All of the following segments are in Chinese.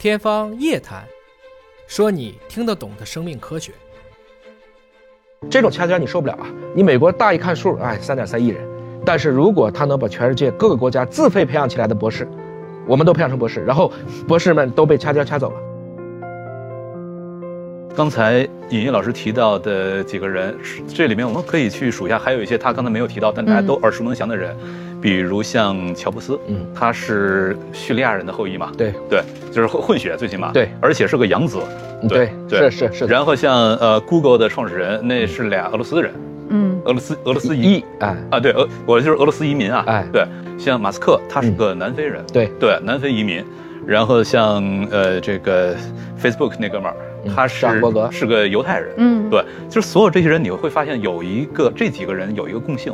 天方夜谭，说你听得懂的生命科学。这种掐尖你受不了啊！你美国大一看数，哎，三点三亿人，但是如果他能把全世界各个国家自费培养起来的博士，我们都培养成博士，然后博士们都被掐尖掐走了。刚才尹烨老师提到的几个人，这里面我们可以去数一下，还有一些他刚才没有提到，但大家都耳熟能详的人，比如像乔布斯，嗯，他是叙利亚人的后裔嘛，对。对，就是混混血最起码，对，而且是个养子，对对是是是。然后像呃 Google 的创始人，那是俩俄罗斯人，嗯，俄罗斯俄罗斯裔，哎。啊对，俄我就是俄罗斯移民啊，哎。对，像马斯克他是个南非人，对。对，南非移民。然后像呃这个 Facebook 那哥们儿，他是是个犹太人，嗯，对，就是所有这些人，你会发现有一个这几个人有一个共性，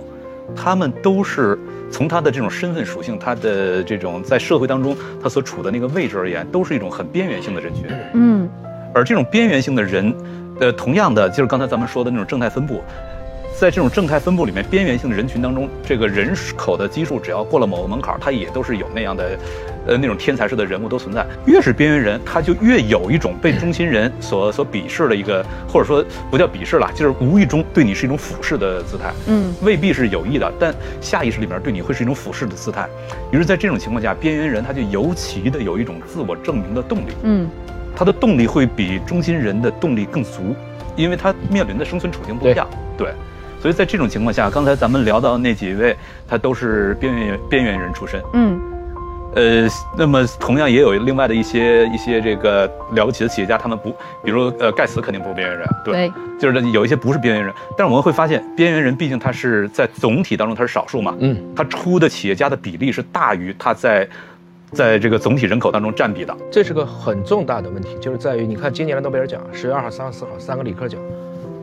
他们都是从他的这种身份属性，他的这种在社会当中他所处的那个位置而言，都是一种很边缘性的人群，嗯，而这种边缘性的人，呃，同样的就是刚才咱们说的那种正态分布。在这种正态分布里面，边缘性的人群当中，这个人口的基数只要过了某个门槛，它也都是有那样的，呃，那种天才式的人物都存在。越是边缘人，他就越有一种被中心人所所鄙视的一个，或者说不叫鄙视了，就是无意中对你是一种俯视的姿态。嗯，未必是有意的，但下意识里面对你会是一种俯视的姿态。于是，在这种情况下，边缘人他就尤其的有一种自我证明的动力。嗯，他的动力会比中心人的动力更足，因为他面临的生存处境不一样。对。所以在这种情况下，刚才咱们聊到那几位，他都是边缘边缘人出身。嗯，呃，那么同样也有另外的一些一些这个了不起的企业家，他们不，比如呃盖茨肯定不是边缘人，对，就是有一些不是边缘人，但是我们会发现，边缘人毕竟他是在总体当中他是少数嘛，嗯，他出的企业家的比例是大于他在，在这个总体人口当中占比的，这是个很重大的问题，就是在于你看今年的诺贝尔奖，十月二号、三号、四号三个理科奖。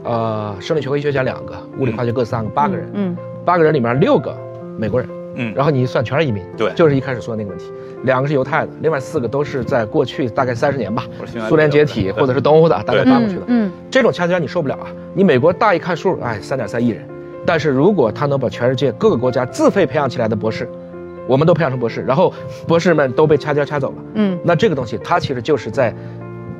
呃，生理学和医学家两个，物理化学各三个，八个人。嗯，八个人里面六个美国人。嗯，然后你一算全是移民。对，就是一开始说的那个问题，两个是犹太的，另外四个都是在过去大概三十年吧，苏联解体或者是东欧的，大概搬过去的。嗯，这种掐尖你受不了啊！你美国大一看数，哎，三点三亿人，但是如果他能把全世界各个国家自费培养起来的博士，我们都培养成博士，然后博士们都被掐尖掐走了。嗯，那这个东西它其实就是在。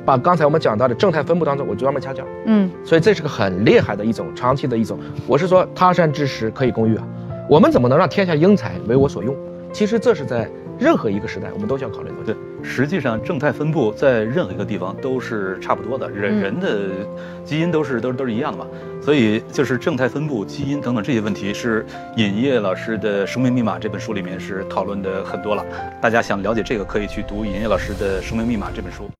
把刚才我们讲到的正态分布当中，我专门掐角，嗯，所以这是个很厉害的一种长期的一种。我是说，他山之石可以攻玉啊，我们怎么能让天下英才为我所用？其实这是在任何一个时代，我们都需要考虑的。对，实际上正态分布在任何一个地方都是差不多的，人人的基因都是都是都是一样的嘛。所以就是正态分布、基因等等这些问题，是尹烨老师的《生命密码》这本书里面是讨论的很多了。大家想了解这个，可以去读尹烨老师的《生命密码》这本书。